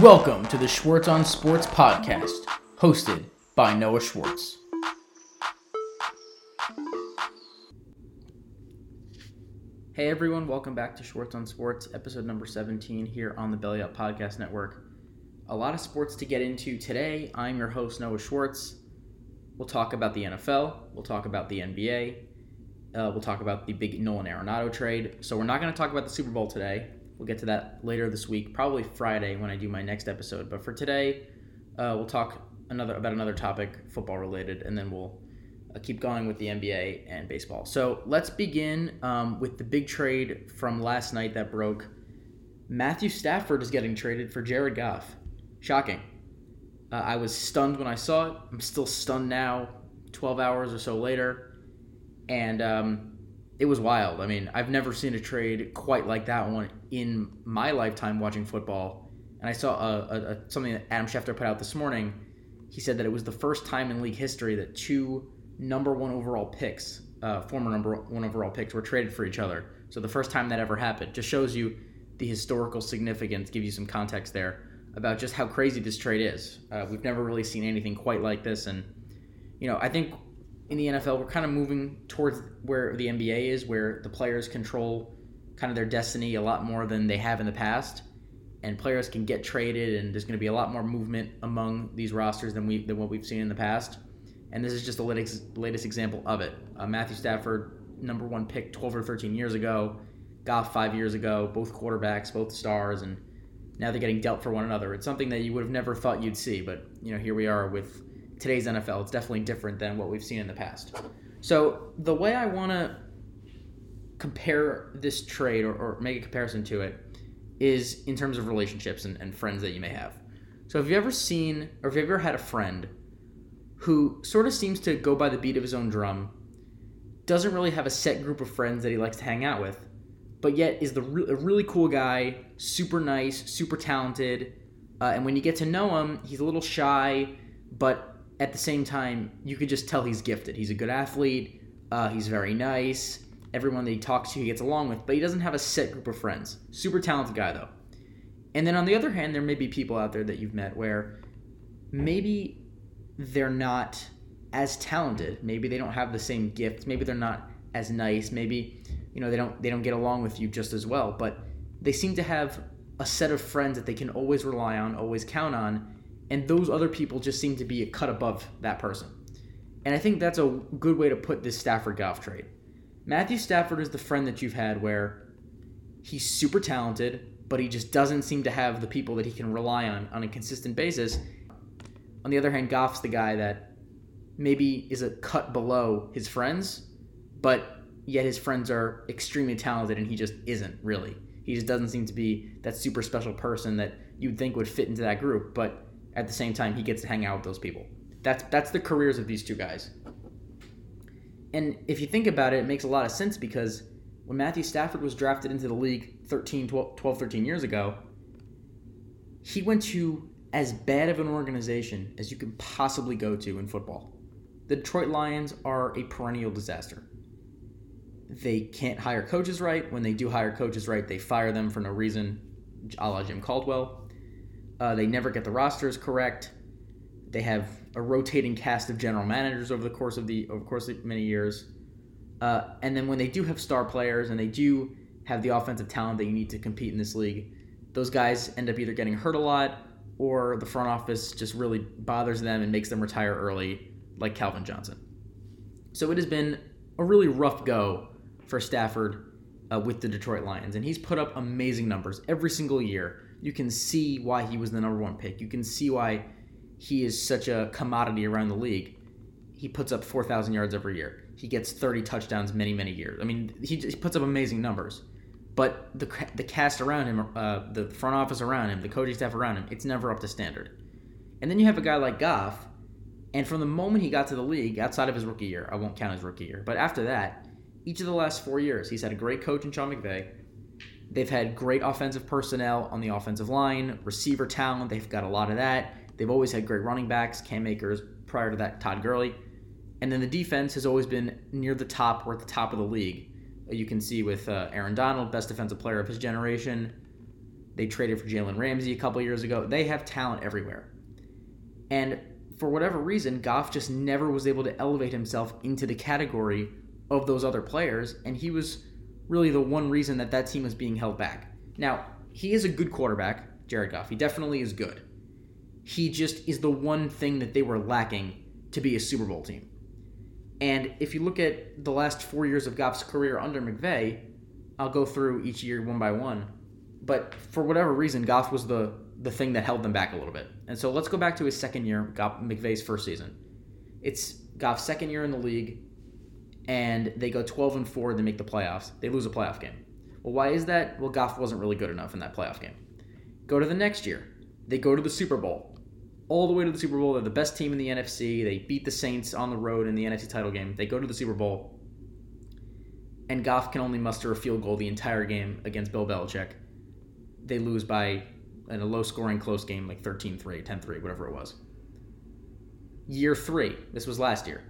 Welcome to the Schwartz on Sports podcast, hosted by Noah Schwartz. Hey everyone, welcome back to Schwartz on Sports, episode number 17 here on the Belly Up Podcast Network. A lot of sports to get into today. I'm your host, Noah Schwartz. We'll talk about the NFL, we'll talk about the NBA, uh, we'll talk about the big Nolan Arenado trade. So, we're not going to talk about the Super Bowl today. We'll get to that later this week, probably Friday when I do my next episode. But for today, uh, we'll talk another about another topic, football related, and then we'll uh, keep going with the NBA and baseball. So let's begin um, with the big trade from last night that broke. Matthew Stafford is getting traded for Jared Goff. Shocking. Uh, I was stunned when I saw it. I'm still stunned now, 12 hours or so later. And um, it was wild. I mean, I've never seen a trade quite like that one in my lifetime watching football. And I saw a, a, a, something that Adam Schefter put out this morning. He said that it was the first time in league history that two number one overall picks, uh, former number one overall picks, were traded for each other. So the first time that ever happened just shows you the historical significance, give you some context there about just how crazy this trade is. Uh, we've never really seen anything quite like this, and you know, I think in the NFL we're kind of moving towards where the NBA is, where the players control kind of their destiny a lot more than they have in the past, and players can get traded, and there's going to be a lot more movement among these rosters than we than what we've seen in the past. And this is just the latest, latest example of it. Uh, Matthew Stafford, number one pick 12 or 13 years ago, Goff five years ago, both quarterbacks, both stars, and now they're getting dealt for one another. It's something that you would have never thought you'd see, but you know here we are with today's NFL. It's definitely different than what we've seen in the past. So the way I want to compare this trade or, or, make a comparison to it is in terms of relationships and, and friends that you may have. So have you ever seen or have you ever had a friend who sort of seems to go by the beat of his own drum, doesn't really have a set group of friends that he likes to hang out with, but yet is the re- a really cool guy, super nice, super talented, uh, and when you get to know him, he's a little shy, but at the same time, you could just tell he's gifted. He's a good athlete. Uh, he's very nice. Everyone that he talks to, he gets along with, but he doesn't have a set group of friends. Super talented guy though. And then on the other hand, there may be people out there that you've met where maybe they're not as talented. Maybe they don't have the same gifts. Maybe they're not as nice. Maybe you know they don't they don't get along with you just as well. But they seem to have a set of friends that they can always rely on, always count on, and those other people just seem to be a cut above that person. And I think that's a good way to put this Stafford Goff trade. Matthew Stafford is the friend that you've had where he's super talented, but he just doesn't seem to have the people that he can rely on on a consistent basis. On the other hand, Goff's the guy that maybe is a cut below his friends, but yet his friends are extremely talented and he just isn't really. He just doesn't seem to be that super special person that you'd think would fit into that group, but at the same time he gets to hang out with those people. That's that's the careers of these two guys. And if you think about it, it makes a lot of sense because when Matthew Stafford was drafted into the league 13 12, 12 13 years ago, he went to as bad of an organization as you can possibly go to in football. The Detroit Lions are a perennial disaster. They can't hire coaches right. When they do hire coaches right, they fire them for no reason, a la Jim Caldwell. Uh, they never get the rosters correct. They have a rotating cast of general managers over the course of the over the course of many years. Uh, and then when they do have star players and they do have the offensive talent that you need to compete in this league, those guys end up either getting hurt a lot or the front office just really bothers them and makes them retire early, like Calvin Johnson. So it has been a really rough go for Stafford uh, with the Detroit Lions, and he's put up amazing numbers every single year. You can see why he was the number one pick. You can see why he is such a commodity around the league. He puts up 4,000 yards every year. He gets 30 touchdowns many, many years. I mean, he, he puts up amazing numbers but the the cast around him, uh, the front office around him, the coaching staff around him, it's never up to standard. And then you have a guy like Goff, and from the moment he got to the league, outside of his rookie year, I won't count his rookie year, but after that, each of the last four years, he's had a great coach in Sean McVay. They've had great offensive personnel on the offensive line, receiver talent. They've got a lot of that. They've always had great running backs, Cam Akers. Prior to that, Todd Gurley. And then the defense has always been near the top or at the top of the league you can see with uh, Aaron Donald, best defensive player of his generation. They traded for Jalen Ramsey a couple years ago. They have talent everywhere. And for whatever reason, Goff just never was able to elevate himself into the category of those other players. And he was really the one reason that that team was being held back. Now, he is a good quarterback, Jared Goff. He definitely is good. He just is the one thing that they were lacking to be a Super Bowl team. And if you look at the last four years of Goff's career under McVay, I'll go through each year one by one. But for whatever reason, Goff was the the thing that held them back a little bit. And so let's go back to his second year, Goff, McVay's first season. It's Goff's second year in the league, and they go 12 and 4. They make the playoffs. They lose a playoff game. Well, why is that? Well, Goff wasn't really good enough in that playoff game. Go to the next year. They go to the Super Bowl. All the way to the Super Bowl. They're the best team in the NFC. They beat the Saints on the road in the NFC title game. They go to the Super Bowl. And Goff can only muster a field goal the entire game against Bill Belichick. They lose by in a low scoring close game like 13 3, 10 3, whatever it was. Year three, this was last year.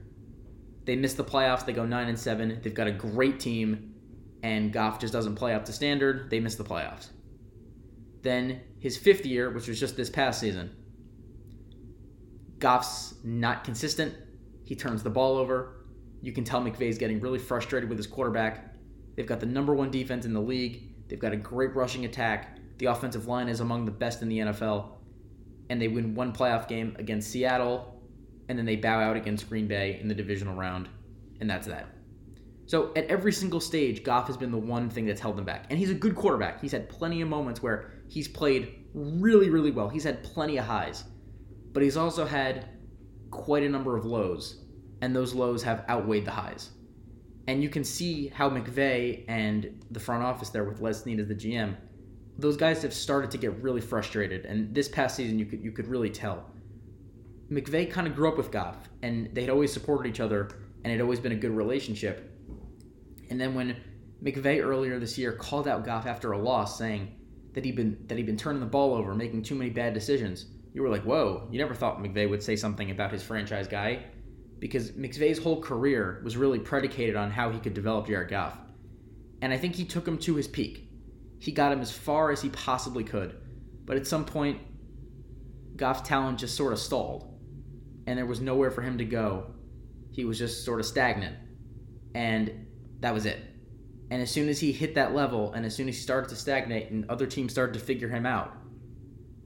They miss the playoffs. They go 9 and 7. They've got a great team, and Goff just doesn't play up to standard. They miss the playoffs. Then his fifth year, which was just this past season, Goff's not consistent. He turns the ball over. You can tell McVay's getting really frustrated with his quarterback. They've got the number one defense in the league. They've got a great rushing attack. The offensive line is among the best in the NFL. And they win one playoff game against Seattle, and then they bow out against Green Bay in the divisional round, and that's that. So at every single stage, Goff has been the one thing that's held them back. And he's a good quarterback. He's had plenty of moments where he's played really, really well. He's had plenty of highs. But he's also had quite a number of lows, and those lows have outweighed the highs. And you can see how McVay and the front office there with Les Snead as the GM those guys have started to get really frustrated, and this past season you could you could really tell. McVay kind of grew up with Goff, and they had always supported each other, and it had always been a good relationship. And then when McVay earlier this year called out Goff after a loss, saying that he'd been that he'd been turning the ball over, making too many bad decisions, you were like, "Whoa!" You never thought McVay would say something about his franchise guy, because McVay's whole career was really predicated on how he could develop Jared Goff, and I think he took him to his peak he got him as far as he possibly could. But at some point, Goff's talent just sort of stalled, and there was nowhere for him to go. He was just sort of stagnant, and that was it. And as soon as he hit that level, and as soon as he started to stagnate, and other teams started to figure him out,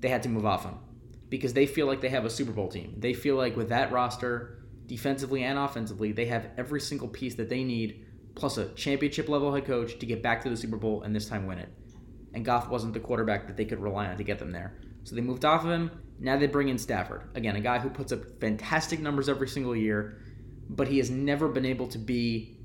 they had to move off him because they feel like they have a Super Bowl team. They feel like with that roster, defensively and offensively, they have every single piece that they need, plus a championship level head coach to get back to the Super Bowl and this time win it and Goff wasn't the quarterback that they could rely on to get them there. So they moved off of him. Now they bring in Stafford. Again, a guy who puts up fantastic numbers every single year, but he has never been able to be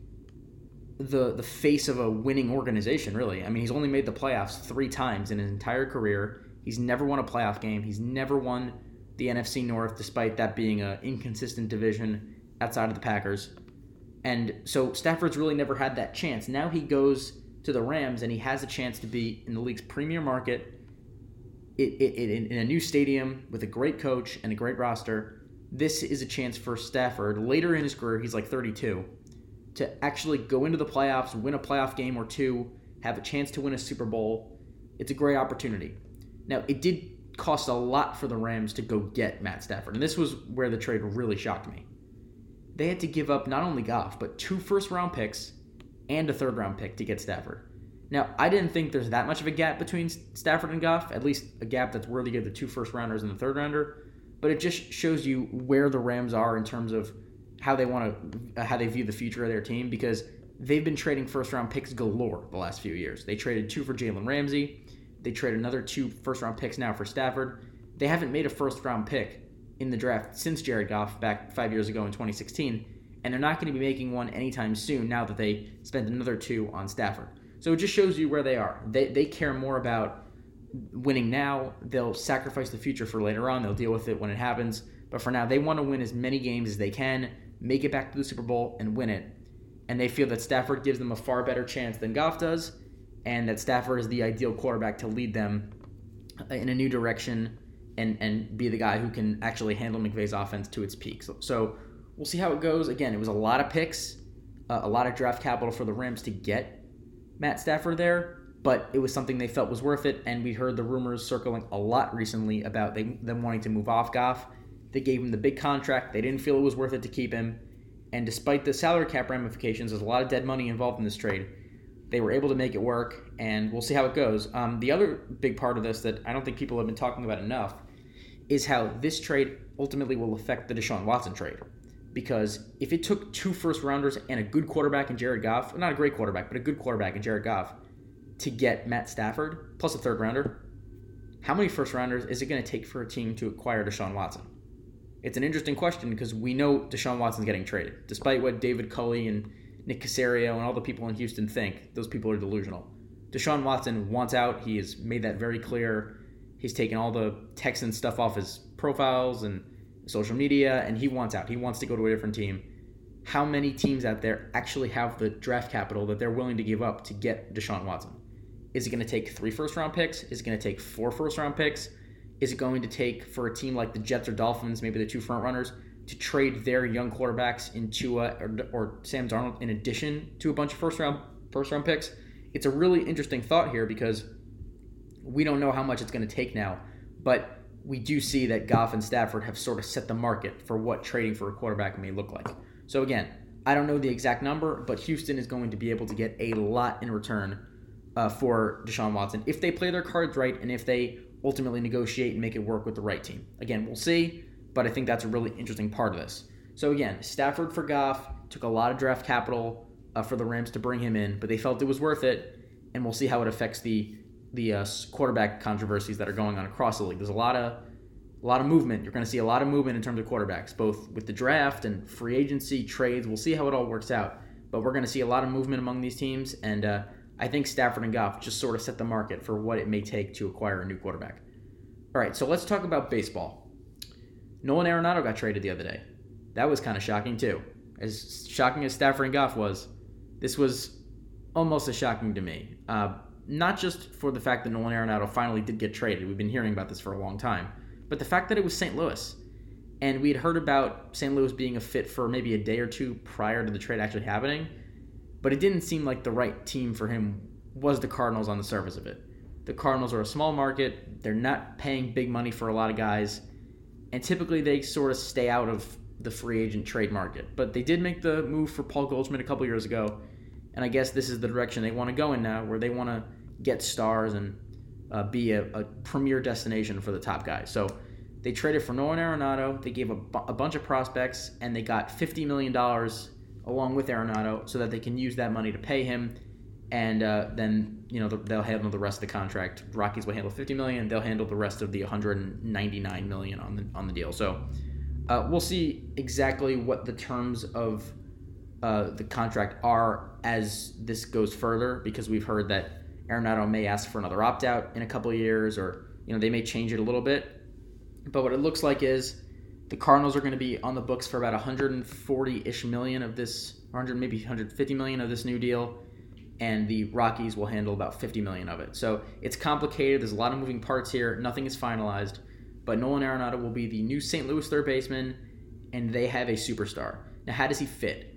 the the face of a winning organization, really. I mean, he's only made the playoffs 3 times in his entire career. He's never won a playoff game. He's never won the NFC North despite that being an inconsistent division outside of the Packers. And so Stafford's really never had that chance. Now he goes to the Rams, and he has a chance to be in the league's premier market, it, it, it, in a new stadium with a great coach and a great roster. This is a chance for Stafford later in his career. He's like 32 to actually go into the playoffs, win a playoff game or two, have a chance to win a Super Bowl. It's a great opportunity. Now, it did cost a lot for the Rams to go get Matt Stafford, and this was where the trade really shocked me. They had to give up not only Goff, but two first round picks and a third round pick to get Stafford. Now, I didn't think there's that much of a gap between Stafford and Goff, at least a gap that's worthy of the two first rounders and the third rounder, but it just shows you where the Rams are in terms of how they want to uh, how they view the future of their team because they've been trading first round picks galore the last few years. They traded two for Jalen Ramsey, they trade another two first round picks now for Stafford. They haven't made a first round pick in the draft since Jared Goff back 5 years ago in 2016 and they're not going to be making one anytime soon now that they spent another two on Stafford. So it just shows you where they are. They, they care more about winning now. They'll sacrifice the future for later on. They'll deal with it when it happens. But for now, they want to win as many games as they can, make it back to the Super Bowl, and win it. And they feel that Stafford gives them a far better chance than Goff does, and that Stafford is the ideal quarterback to lead them in a new direction and, and be the guy who can actually handle McVay's offense to its peak. So, so we'll see how it goes. Again, it was a lot of picks, uh, a lot of draft capital for the Rams to get Matt Stafford there. but it was something they felt was worth it. And we heard the rumors circling a lot recently about they, them wanting to move off Goff. They gave him the big contract. They didn't feel it was worth it to keep him. And despite the salary cap ramifications, there's a lot of dead money involved in this trade. They were able to make it work, and we'll see how it goes. Um, the other big part of this that I don't think people have been talking about enough is how this trade ultimately will affect the Deshaun Watson trade. Because if it took two first rounders and a good quarterback in Jared Goff, not a great quarterback, but a good quarterback in Jared Goff, to get Matt Stafford plus a third rounder, how many first rounders is it going to take for a team to acquire Deshaun Watson? It's an interesting question because we know Deshaun Watson's getting traded, despite what David Culley and Nick Caserio and all the people in Houston think. Those people are delusional. Deshaun Watson wants out. He has made that very clear. He's taken all the Texan stuff off his profiles and social media, and he wants out. He wants to go to a different team. How many teams out there actually have the draft capital that they're willing to give up to get Deshaun Watson? Is it going to take three first round picks? Is it going to take four first round picks? Is it going to take for a team like the Jets or Dolphins, maybe the two front runners, to trade their young quarterbacks into a, or, or Sam Darnold in addition to a bunch of first round first round picks? It's a really interesting thought here because we don't know how much it's going to take now, but we do see that Goff and Stafford have sort of set the market for what trading for a quarterback may look like. So again, I don't know the exact number, but Houston is going to be able to get a lot in return uh, for Deshaun Watson if they play their cards right and if they ultimately negotiate and make it work with the right team. Again, we'll see, but I think that's a really interesting part of this. So again, Stafford for Goff took a lot of draft capital uh, for the Rams to bring him in, but they felt it was worth it, and we'll see how it affects the the uh, quarterback controversies that are going on across the league. There's a lot of a lot of movement. You're going to see a lot of movement in terms of quarterbacks, both with the draft and free agency trades. We'll see how it all works out, but we're going to see a lot of movement among these teams, and uh, I think Stafford and Goff just sort of set the market for what it may take to acquire a new quarterback. All right, so let's talk about baseball. Nolan Arenado got traded the other day. That was kind of shocking too. As shocking as Stafford and Goff was, this was almost as shocking to me. Uh, not just for the fact that Nolan Arenado finally did get traded. We've been hearing about this for a long time, but the fact that it was St. Louis. And we had heard about St. Louis being a fit for maybe a day or two prior to the trade actually happening but it didn't seem like the right team for him was the Cardinals on the surface of it. The Cardinals are a small market, they're not paying big money for a lot of guys, and typically they sort of stay out of the free agent trade market. But they did make the move for Paul Goldschmidt a couple years ago, and I guess this is the direction they want to go in now, where they want to get stars and uh, be a, a, premier destination for the top guys. So they traded for Nolan Arenado, they gave a, bu- a bunch of prospects, and they got $50 million along with Arenado so that they can use that money to pay him. And uh, then you know they'll handle the rest of the contract. Rockies will handle 50 million. They'll handle the rest of the 199 million on the on the deal. So uh, we'll see exactly what the terms of uh, the contract are as this goes further, because we've heard that Arenado may ask for another opt out in a couple years, or you know they may change it a little bit. But what it looks like is the Cardinals are going to be on the books for about 140-ish million of this, 100 maybe 150 million of this new deal, and the Rockies will handle about 50 million of it. So it's complicated. There's a lot of moving parts here. Nothing is finalized, but Nolan Arenado will be the new St. Louis third baseman, and they have a superstar. Now, how does he fit?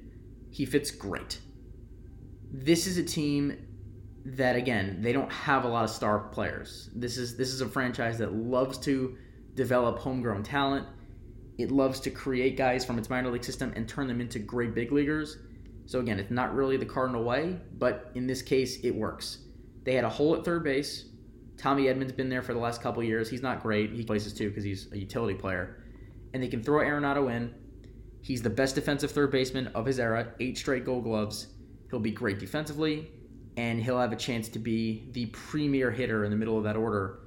He fits great. This is a team that again they don't have a lot of star players. This is this is a franchise that loves to develop homegrown talent it loves to create guys from its minor league system and turn them into great big leaguers. So again, it's not really the Cardinal way, but in this case, it works. They had a hole at third base. Tommy Edman's been there for the last couple years. He's not great. He places too because he's a utility player. And they can throw Arenado in. He's the best defensive third baseman of his era, eight straight gold gloves. He'll be great defensively, and he'll have a chance to be the premier hitter in the middle of that order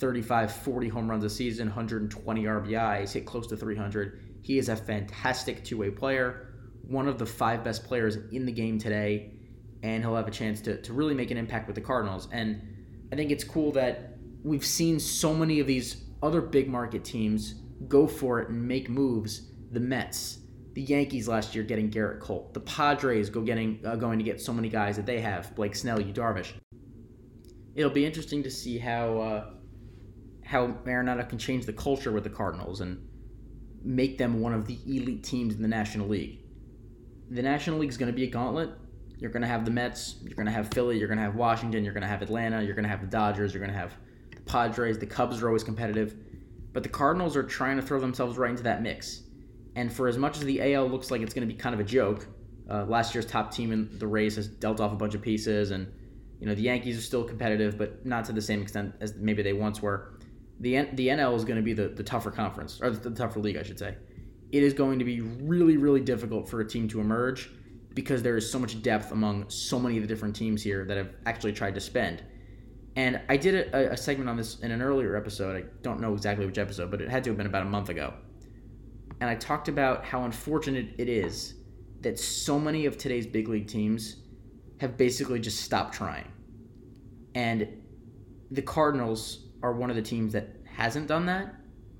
35, 40 home runs a season, 120 RBIs, hit close to 300. He is a fantastic two way player, one of the five best players in the game today, and he'll have a chance to, to really make an impact with the Cardinals. And I think it's cool that we've seen so many of these other big market teams go for it and make moves. The Mets, the Yankees last year getting Gerrit Cole, the Padres go getting uh, going to get so many guys that they have, Blake Snell, Yu Darvish. It'll be interesting to see how. Uh, how Arenado can change the culture with the Cardinals and make them one of the elite teams in the National League. The National League is going to be a gauntlet. You're going to have the Mets, you're going to have Philly, you're going to have Washington, you're going to have Atlanta, you're going to have the Dodgers, you're going to have the Padres, the Cubs are always competitive. But the Cardinals are trying to throw themselves right into that mix. And for as much as the AL looks like it's going to be kind of a joke, uh, last year's top team in the race has dealt off a bunch of pieces, and you know the Yankees are still competitive, but not to the same extent as maybe they once were. The the NL is going to be the, the tougher conference, or the tougher league, I should say. It is going to be really, really difficult for a team to emerge because there is so much depth among so many of the different teams here that have actually tried to spend. And I did a, a segment on this in an earlier episode. I don't know exactly which episode, but it had to have been about a month ago. And I talked about how unfortunate it is that so many of today's big league teams have basically just stopped trying. And the Cardinals are one of the teams that hasn't done that.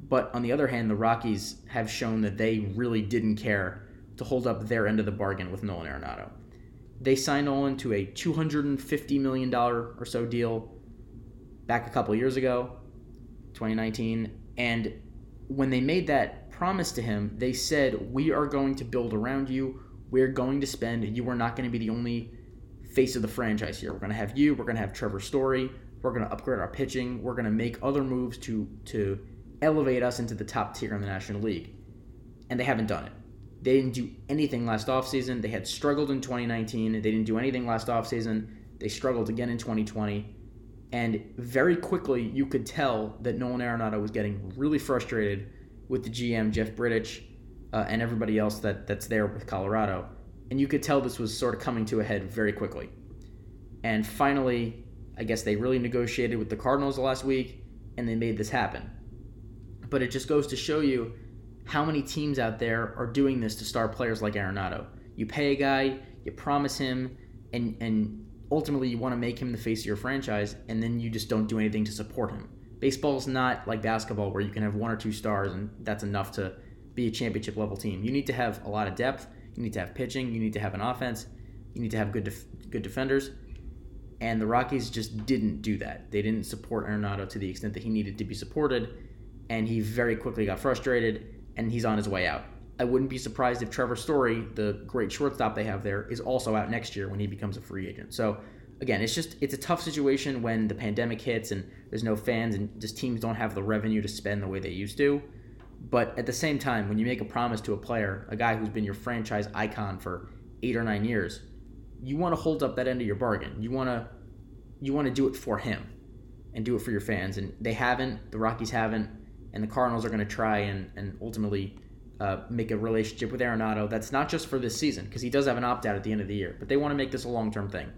But on the other hand, the Rockies have shown that they really didn't care to hold up their end of the bargain with Nolan Arenado. They signed Nolan to a $250 million or so deal back a couple years ago, 2019. And when they made that promise to him, they said, We are going to build around you. We're going to spend. You are not going to be the only face of the franchise here. We're going to have you. We're going to have Trevor Story. We're going to upgrade our pitching. We're going to make other moves to to elevate us into the top tier in the National League. And they haven't done it. They didn't do anything last offseason. They had struggled in 2019. They didn't do anything last offseason. They struggled again in 2020. And very quickly, you could tell that Nolan Arenado was getting really frustrated with the GM, Jeff Bridich, uh, and everybody else that, that's there with Colorado. And you could tell this was sort of coming to a head very quickly. And finally, I guess they really negotiated with the Cardinals last week and they made this happen. But it just goes to show you how many teams out there are doing this to star players like Arenado. You pay a guy, you promise him, and, and ultimately you want to make him the face of your franchise, and then you just don't do anything to support him. Baseball is not like basketball where you can have one or two stars and that's enough to be a championship level team. You need to have a lot of depth. You need to have pitching. You need to have an offense. You need to have good def- good defenders. And the Rockies just didn't do that. They didn't support Arenado to the extent that he needed to be supported, and he very quickly got frustrated, and he's on his way out. I wouldn't be surprised if Trevor Story, the great shortstop they have there, is also out next year when he becomes a free agent. So again, it's just it's a tough situation when the pandemic hits and there's no fans and just teams don't have the revenue to spend the way they used to. But at the same time, when you make a promise to a player, a guy who's been your franchise icon for eight or nine years, you want to hold up that end of your bargain. You want to you want to do it for him and do it for your fans. And they haven't. The Rockies haven't. And the Cardinals are going to try and and ultimately uh, make a relationship with Arenado that's not just for this season because he does have an opt out at the end of the year. But they want to make this a long term thing.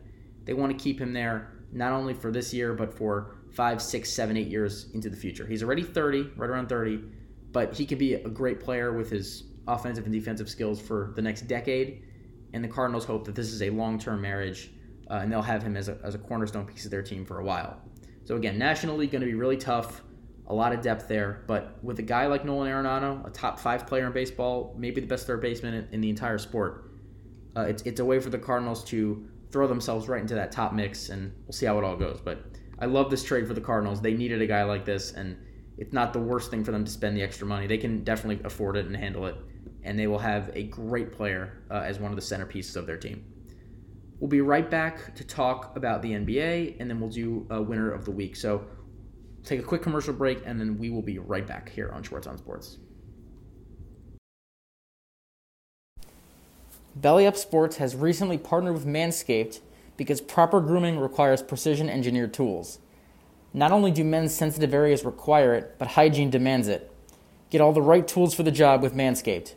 They want to keep him there not only for this year but for five, six, seven, eight years into the future. He's already 30, right around 30 but he can be a great player with his offensive and defensive skills for the next decade. And the Cardinals hope that this is a long term marriage uh, and they'll have him as a, as a cornerstone piece of their team for a while. So, again, National League going to be really tough, a lot of depth there. But with a guy like Nolan Arenado, a top five player in baseball, maybe the best third baseman in, in the entire sport, uh, it's, it's a way for the Cardinals to throw themselves right into that top mix, and we'll see how it all goes. But I love this trade for the Cardinals. They needed a guy like this, and it's not the worst thing for them to spend the extra money. They can definitely afford it and handle it, and they will have a great player uh, as one of the centerpieces of their team. We'll be right back to talk about the NBA, and then we'll do a winner of the week. So take a quick commercial break, and then we will be right back here on Schwartz on Sports. Belly Up Sports has recently partnered with Manscaped because proper grooming requires precision engineered tools. Not only do men's sensitive areas require it, but hygiene demands it. Get all the right tools for the job with Manscaped.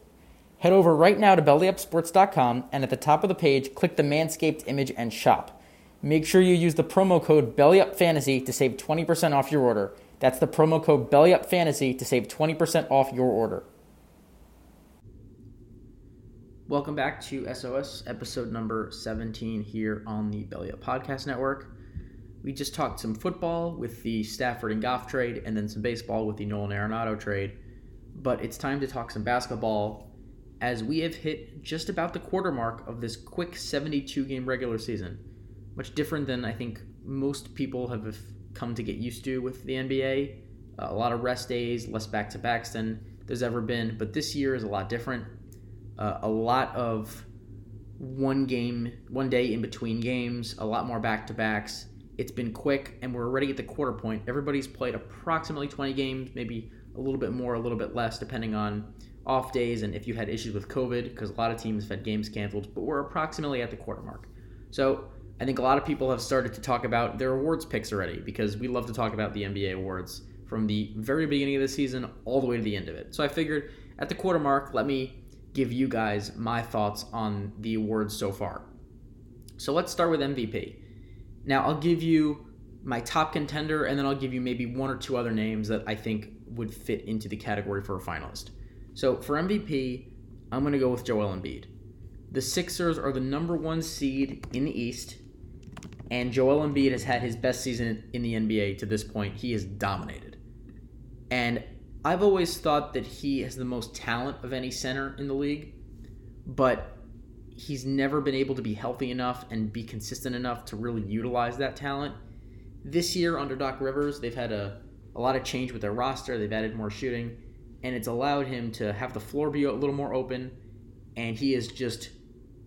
Head over right now to bellyupsports.com and at the top of the page, click the Manscaped image and shop. Make sure you use the promo code BELLYUPFANTASY to save 20% off your order. That's the promo code BELLYUPFANTASY to save 20% off your order. Welcome back to SOS, episode number 17 here on the Belly Up Podcast Network. We just talked some football with the Stafford and Goff trade, and then some baseball with the Nolan Arenado trade. But it's time to talk some basketball as we have hit just about the quarter mark of this quick 72 game regular season. Much different than I think most people have come to get used to with the NBA. Uh, a lot of rest days, less back to backs than there's ever been, but this year is a lot different. Uh, a lot of one game, one day in between games, a lot more back to backs. It's been quick, and we're already at the quarter point. Everybody's played approximately 20 games, maybe a little bit more, a little bit less, depending on off days and if you had issues with COVID, because a lot of teams have had games canceled, but we're approximately at the quarter mark. So I think a lot of people have started to talk about their awards picks already, because we love to talk about the NBA awards from the very beginning of the season all the way to the end of it. So I figured at the quarter mark, let me give you guys my thoughts on the awards so far. So let's start with MVP. Now, I'll give you my top contender, and then I'll give you maybe one or two other names that I think would fit into the category for a finalist. So for MVP, I'm going to go with Joel Embiid. The Sixers are the number one seed in the East, and Joel Embiid has had his best season in the NBA to this point. He has dominated. And I've always thought that he has the most talent of any center in the league, but he's never been able to be healthy enough and be consistent enough to really utilize that talent. This year under Doc Rivers, they've had a, a lot of change with their roster. They've added more shooting, and it's allowed him to have the floor be a little more open, and he is just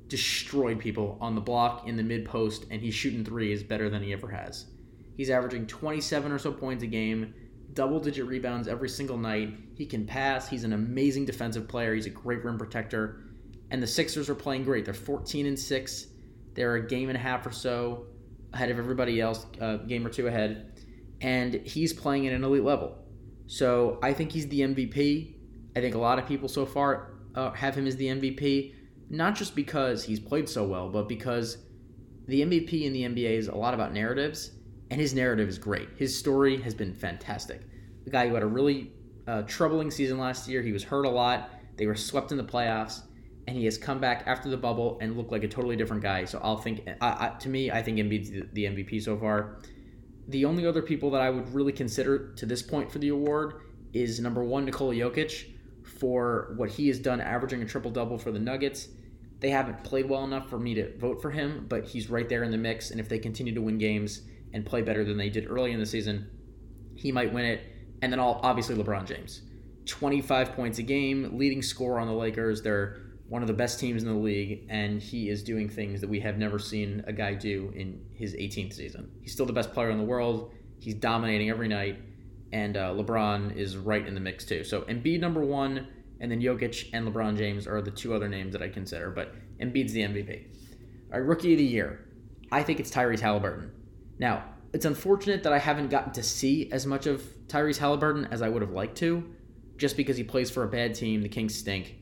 destroyed people on the block in the mid post, and he's shooting threes better than he ever has. He's averaging 27 or so points a game double digit rebounds every single night. He can pass. He's an amazing defensive player. He's a great rim protector. And the Sixers are playing great. They're 14 and 6. They're a game and a half or so ahead of everybody else, a game or two ahead. And he's playing at an elite level. So I think he's the MVP. I think a lot of people so far uh, have him as the MVP, not just because he's played so well, but because the MVP in the NBA is a lot about narratives and his narrative is great. His story has been fantastic. The guy who had a really uh, troubling season last year, he was hurt a lot. They were swept in the playoffs, and he has come back after the bubble and looked like a totally different guy. So I'll think, I, I, to me, I think Embiid's the, the MVP so far. The only other people that I would really consider to this point for the award is number one, Nikola Jokic, for what he has done, averaging a triple double for the Nuggets. They haven't played well enough for me to vote for him, but he's right there in the mix. And if they continue to win games, and play better than they did early in the season, he might win it. And then all, obviously LeBron James. 25 points a game, leading scorer on the Lakers. They're one of the best teams in the league, and he is doing things that we have never seen a guy do in his 18th season. He's still the best player in the world. He's dominating every night, and uh, LeBron is right in the mix too. So Embiid number one, and then Jokic and LeBron James are the two other names that I consider. But Embiid's the MVP. All right, rookie of the year. I think it's Tyrese Halliburton. Now, it's unfortunate that I haven't gotten to see as much of Tyrese Halliburton as I would have liked to, just because he plays for a bad team. The Kings stink,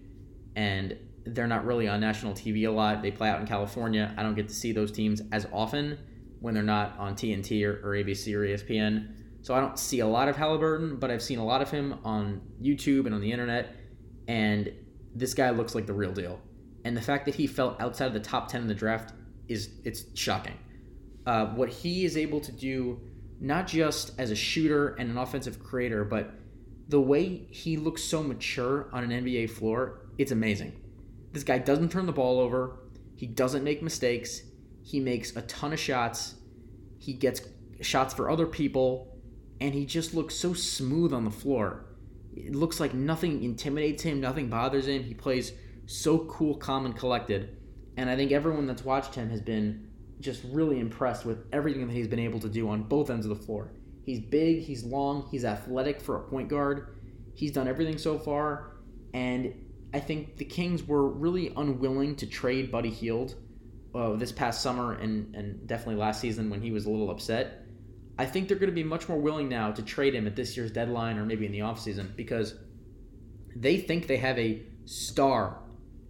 and they're not really on national TV a lot. They play out in California. I don't get to see those teams as often when they're not on TNT or, or ABC or ESPN. So I don't see a lot of Halliburton, but I've seen a lot of him on YouTube and on the internet, and this guy looks like the real deal. And the fact that he fell outside of the top 10 in the draft is it's shocking uh, what he is able to do, not just as a shooter and an offensive creator, but the way he looks so mature on an NBA floor, it's amazing. This guy doesn't turn the ball over. He doesn't make mistakes. He makes a ton of shots. He gets shots for other people, and he just looks so smooth on the floor. It looks like nothing intimidates him, nothing bothers him. He plays so cool, calm, and collected. And I think everyone that's watched him has been just really impressed with everything that he's been able to do on both ends of the floor. He's big, he's long, he's athletic for a point guard. He's done everything so far, and I think the Kings were really unwilling to trade Buddy Hield uh, this past summer and, and definitely last season when he was a little upset. I think they're going to be much more willing now to trade him at this year's deadline or maybe in the offseason because they think they have a star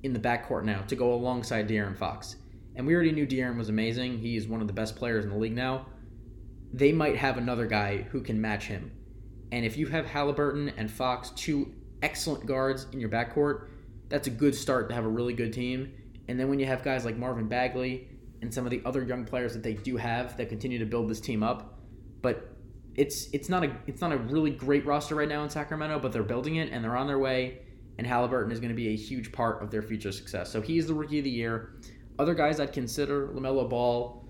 in the backcourt now to go alongside De'Aaron Fox and we already knew De'Aaron was amazing. He is one of the best players in the league now. They might have another guy who can match him. And if you have Halliburton and Fox, two excellent guards in your backcourt, that's a good start to have a really good team. And then when you have guys like Marvin Bagley and some of the other young players that they do have that continue to build this team up, but it's it's not a it's not a really great roster right now in Sacramento, but they're building it and they're on their way. And Halliburton is going to be a huge part of their future success. So he's the rookie of the year. Other guys I'd consider LaMelo Ball.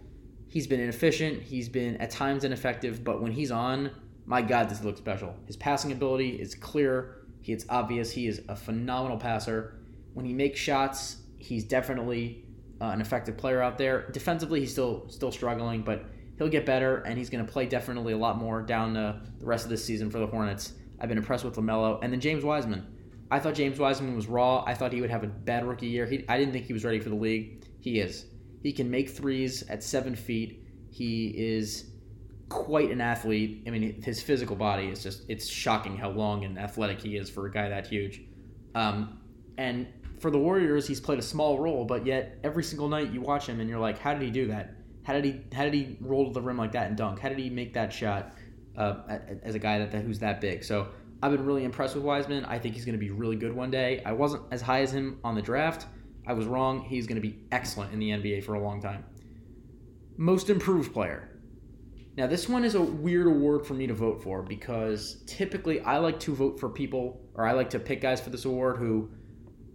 He's been inefficient. He's been at times ineffective, but when he's on, my God, does he look special. His passing ability is clear. It's obvious. He is a phenomenal passer. When he makes shots, he's definitely uh, an effective player out there. Defensively, he's still still struggling, but he'll get better, and he's going to play definitely a lot more down the, the rest of this season for the Hornets. I've been impressed with LaMelo, and then James Wiseman. I thought James Wiseman was raw. I thought he would have a bad rookie year. He, I didn't think he was ready for the league. He is. He can make threes at seven feet. He is quite an athlete. I mean, his physical body is just, it's shocking how long and athletic he is for a guy that huge. Um, and for the Warriors, he's played a small role, but yet every single night you watch him and you're like, how did he do that? How did he how did he roll to the rim like that and dunk? How did he make that shot uh, as a guy that, that who's that big? So I've been really impressed with Wiseman. I think he's going to be really good one day. I wasn't as high as him on the draft. I was wrong. He's going to be excellent in the NBA for a long time. Most improved player. Now, this one is a weird award for me to vote for because typically I like to vote for people or I like to pick guys for this award who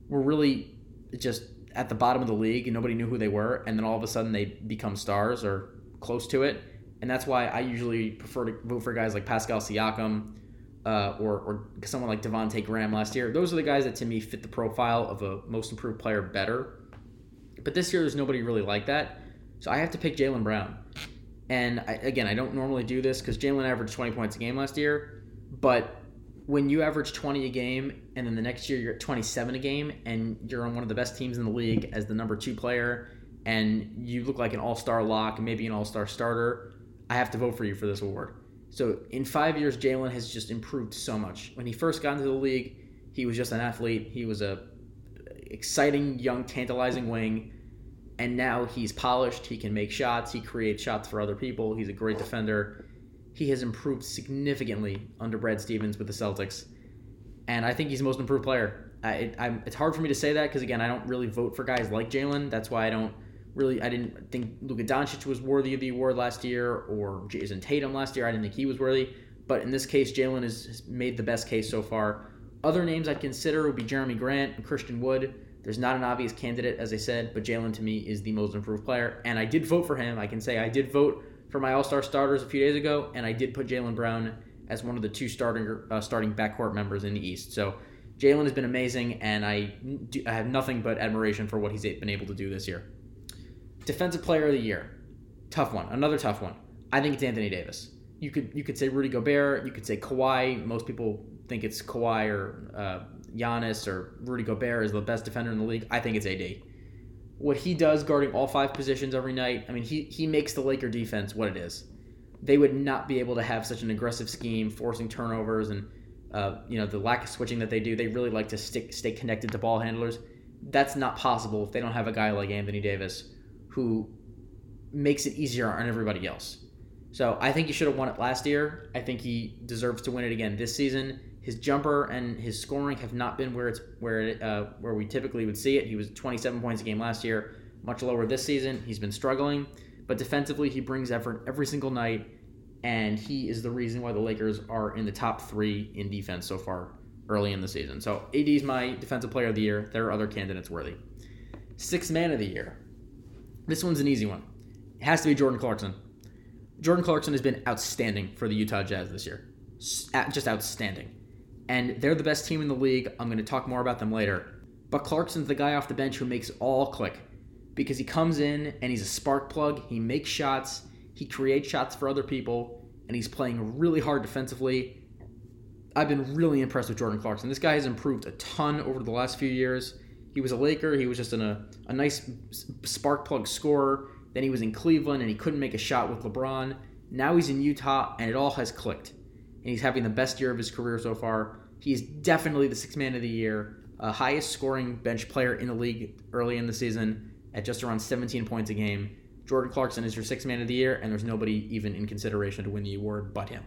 were really just at the bottom of the league and nobody knew who they were, and then all of a sudden they become stars or close to it. And that's why I usually prefer to vote for guys like Pascal Siakam uh, or, or someone like Devonte Graham last year. Those are the guys that to me fit the profile of a most improved player better. But this year there's nobody really like that. So I have to pick Jaylen Brown. And I, again, I don't normally do this because Jaylen averaged 20 points a game last year. But when you average 20 a game and then the next year you're at 27 a game and you're on one of the best teams in the league as the number two player and you look like an all-star lock and maybe an all-star starter i have to vote for you for this award. So in five years Jaylen has just improved so much. When he first got into the league he was just an athlete. He was a exciting young tantalizing wing and now he's polished. He can make shots. He creates shots for other people. He's a great defender he has improved significantly under Brad Stevens with the Celtics, and I think he's the most improved player. I, it, it's hard for me to say that because again, I don't really vote for guys like Jaylen. That's why I don't really. I didn't think Luka Doncic was worthy of the award last year, or Jayson Tatum last year. I didn't think he was worthy. But in this case, Jaylen has made the best case so far. Other names I'd consider would be Jerami Grant and Christian Wood. There's not an obvious candidate, as I said, but Jaylen to me is the most improved player, and I did vote for him. I can say I did vote for my All Star starters a few days ago, and I did put Jaylen Brown as one of the two starting uh, starting backcourt members in the East. So Jaylen has been amazing, and I, do, I have nothing but admiration for what he's been able to do this year. Defensive Player of the Year, tough one, another tough one. I think it's Anthony Davis. You could you could say Rudy Gobert, you could say Kawhi. Most people think it's Kawhi or uh, Giannis or Rudy Gobert is the best defender in the league. I think it's AD what he does guarding all five positions every night, I mean, he, he makes the Laker defense what it is. They would not be able to have such an aggressive scheme, forcing turnovers and uh, you know the lack of switching that they do. They really like to stick stay connected to ball handlers. That's not possible if they don't have a guy like Anthony Davis who makes it easier on everybody else. So I think he should have won it last year. I think he deserves to win it again this season. His jumper and his scoring have not been where it's where it, uh, where we typically would see it. He was 27 points a game last year, much lower this season. He's been struggling, but defensively he brings effort every single night, and he is the reason why the Lakers are in the top three in defense so far early in the season. So AD is my defensive player of the year. There are other candidates worthy. Sixth man of the year. This one's an easy one. It has to be Jordan Clarkson. Jordan Clarkson has been outstanding for the Utah Jazz this year. Just outstanding and they're the best team in the league. I'm going to talk more about them later. But Clarkson's the guy off the bench who makes all click because he comes in and he's a spark plug. He makes shots, he creates shots for other people, and he's playing really hard defensively. I've been really impressed with Jordan Clarkson. This guy has improved a ton over the last few years. He was a Laker, he was just in a, a nice spark plug scorer. Then he was in Cleveland and he couldn't make a shot with LeBron. Now he's in Utah and it all has clicked. And he's having the best year of his career so far. He's definitely the sixth man of the year, uh, highest scoring bench player in the league early in the season at just around 17 points a game. Jordan Clarkson is your sixth man of the year, and there's nobody even in consideration to win the award but him.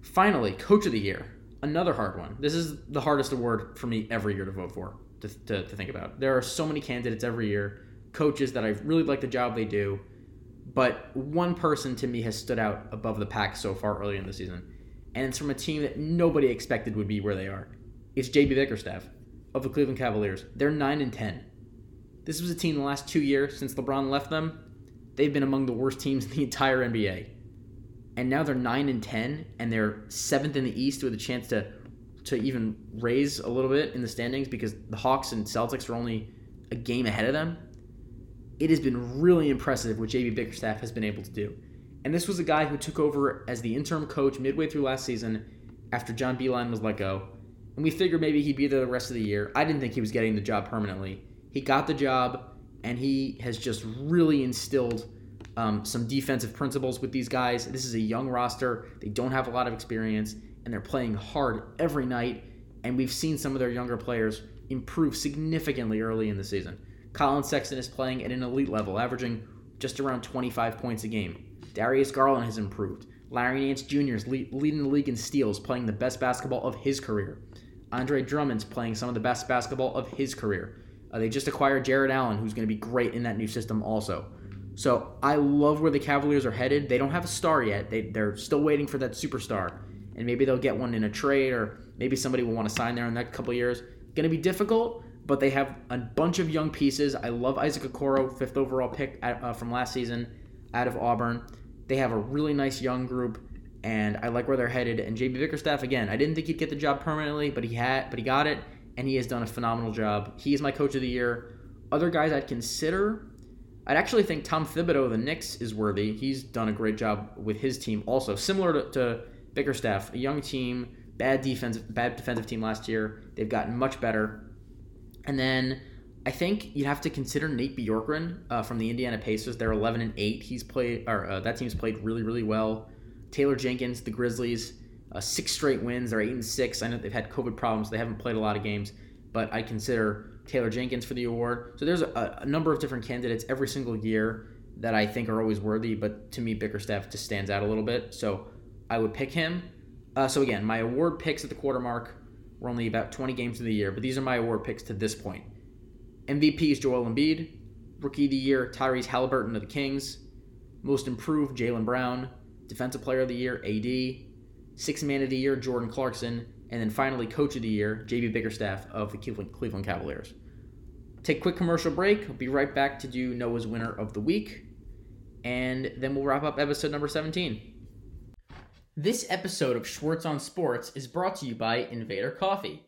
Finally, coach of the year, another hard one. This is the hardest award for me every year to vote for, to, to, to think about. There are so many candidates every year, coaches that I really like the job they do, but one person to me has stood out above the pack so far early in the season and it's from a team that nobody expected would be where they are. It's JB Bickerstaff of the Cleveland Cavaliers. They're 9 and 10. This was a team the last two years since LeBron left them. They've been among the worst teams in the entire NBA. And now they're 9 and 10, and they're seventh in the East with a chance to, to even raise a little bit in the standings because the Hawks and Celtics are only a game ahead of them. it has been really impressive what JB Bickerstaff has been able to do. And this was a guy who took over as the interim coach midway through last season after John Beilein was let go. And we figured maybe he'd be there the rest of the year. I didn't think he was getting the job permanently. He got the job, and he has just really instilled um, some defensive principles with these guys. This is a young roster. They don't have a lot of experience, and they're playing hard every night. And we've seen some of their younger players improve significantly early in the season. Collin Sexton is playing at an elite level, averaging just around 25 points a game. Darius Garland has improved. Larry Nance Jr. is leading the league in steals, playing the best basketball of his career. Andre Drummond's playing some of the best basketball of his career. Uh, they just acquired Jarrett Allen, who's going to be great in that new system also. So I love where the Cavaliers are headed. They don't have a star yet. They, they're still waiting for that superstar. And maybe they'll get one in a trade, or maybe somebody will want to sign there in the next couple years. Going to be difficult, but they have a bunch of young pieces. I love Isaac Okoro, fifth overall pick at, uh, from last season out of Auburn. They have a really nice young group, and I like where they're headed. And JB Bickerstaff, again, I didn't think he'd get the job permanently, but he had, but he got it, and he has done a phenomenal job. He is my coach of the year. Other guys I'd consider, I'd actually think Tom Thibodeau of the Knicks is worthy. He's done a great job with his team, also similar to, to Bickerstaff, a young team, bad defensive, bad defensive team last year. They've gotten much better. And then I think you'd have to consider Nate Bjorkgren uh, from the Indiana Pacers. They're 11 and 8. He's played, or uh, that team's played really, really well. Taylor Jenkins, the Grizzlies, uh, six straight wins. They're eight and six. I know they've had COVID problems. They haven't played a lot of games, but I consider Taylor Jenkins for the award. So there's a, a number of different candidates every single year that I think are always worthy. But to me, Bickerstaff just stands out a little bit. So I would pick him. Uh, so again, my award picks at the quarter mark. We're only about 20 games of the year, but these are my award picks to this point. MVP is Joel Embiid. Rookie of the Year, Tyrese Halliburton of the Kings. Most Improved, Jaylen Brown. Defensive Player of the Year, AD. Sixth Man of the Year, Jordan Clarkson. And then finally, Coach of the Year, JB Bickerstaff of the Cleveland Cavaliers. Take a quick commercial break. We'll be right back to do Noah's Winner of the Week. And then we'll wrap up episode number 17. This episode of Schwartz on Sports is brought to you by Invader Coffee.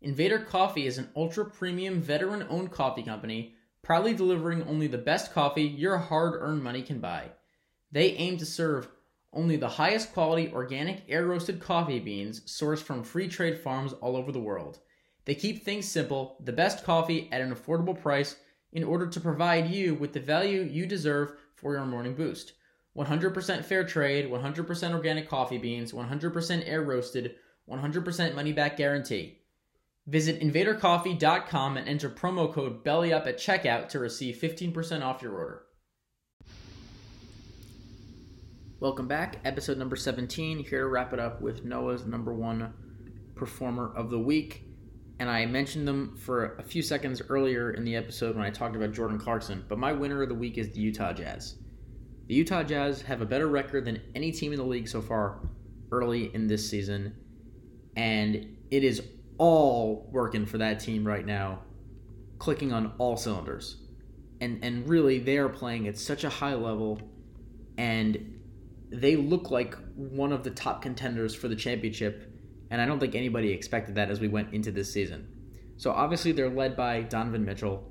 Invader Coffee is an ultra premium veteran owned coffee company, proudly delivering only the best coffee your hard earned money can buy. They aim to serve only the highest quality organic air roasted coffee beans sourced from free trade farms all over the world. They keep things simple, the best coffee at an affordable price in order to provide you with the value you deserve for your morning boost. 100% fair trade, 100% organic coffee beans, 100% air roasted, 100% money back guarantee. Visit invadercoffee.com and enter promo code BELLYUP at checkout to receive 15% off your order. Welcome back, episode number 17. Here to wrap it up with Noah's number one performer of the week. And I mentioned them for a few seconds earlier in the episode when I talked about Jordan Clarkson, but my winner of the week is the Utah Jazz. The Utah Jazz have a better record than any team in the league so far early in this season, and it is all working for that team right now, clicking on all cylinders. And and really they are playing at such a high level and they look like one of the top contenders for the championship and I don't think anybody expected that as we went into this season. So obviously they're led by Donovan Mitchell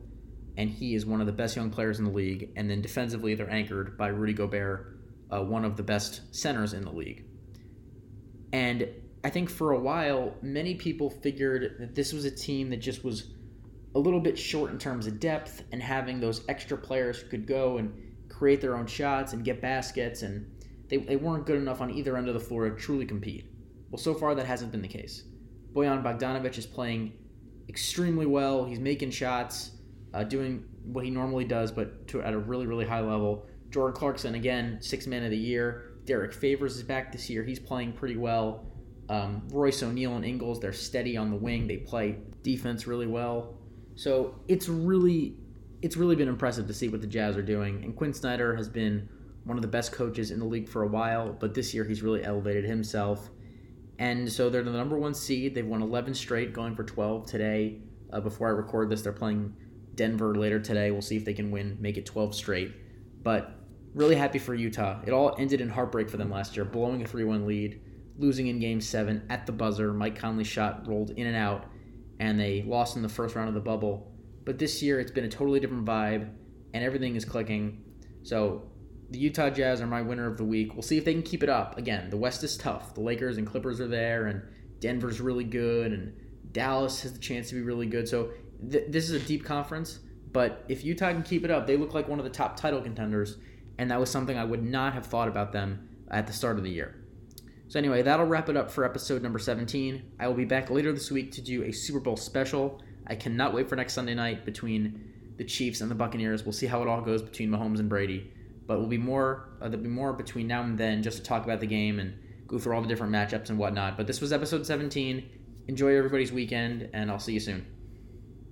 and he is one of the best young players in the league and then defensively they're anchored by Rudy Gobert, uh, one of the best centers in the league. And I think for a while, many people figured that this was a team that just was a little bit short in terms of depth and having those extra players who could go and create their own shots and get baskets, and they, they weren't good enough on either end of the floor to truly compete. Well, so far that hasn't been the case. Bojan Bogdanovic is playing extremely well. He's making shots, uh, doing what he normally does, but to, at a really, really high level. Jordan Clarkson, again, six man of the year. Derrick Favors is back this year. He's playing pretty well. Um, Royce O'Neale and Ingles, they're steady on the wing. They play defense really well. So it's really, it's really been impressive to see what the Jazz are doing. And Quin Snyder has been one of the best coaches in the league for a while, but this year he's really elevated himself. And so they're the number one seed. They've won 11 straight, going for 12 today. Uh, before I record this, they're playing Denver later today. We'll see if they can win, make it 12 straight. But really happy for Utah. It all ended in heartbreak for them last year, blowing a 3 1 lead losing in game seven at the buzzer. Mike Conley's shot rolled in and out, and they lost in the first round of the bubble. But this year, it's been a totally different vibe, and everything is clicking. So the Utah Jazz are my winner of the week. We'll see if they can keep it up. Again, the West is tough. The Lakers and Clippers are there, and Denver's really good, and Dallas has the chance to be really good. So th- this is a deep conference. But if Utah can keep it up, they look like one of the top title contenders, and that was something I would not have thought about them at the start of the year. So anyway, that'll wrap it up for episode number 17. I will be back later this week to do a Super Bowl special. I cannot wait for next Sunday night between the Chiefs and the Buccaneers. We'll see how it all goes between Mahomes and Brady. But we'll be more uh, there'll be more between now and then just to talk about the game and go through all the different matchups and whatnot. But this was episode 17. Enjoy everybody's weekend, and I'll see you soon.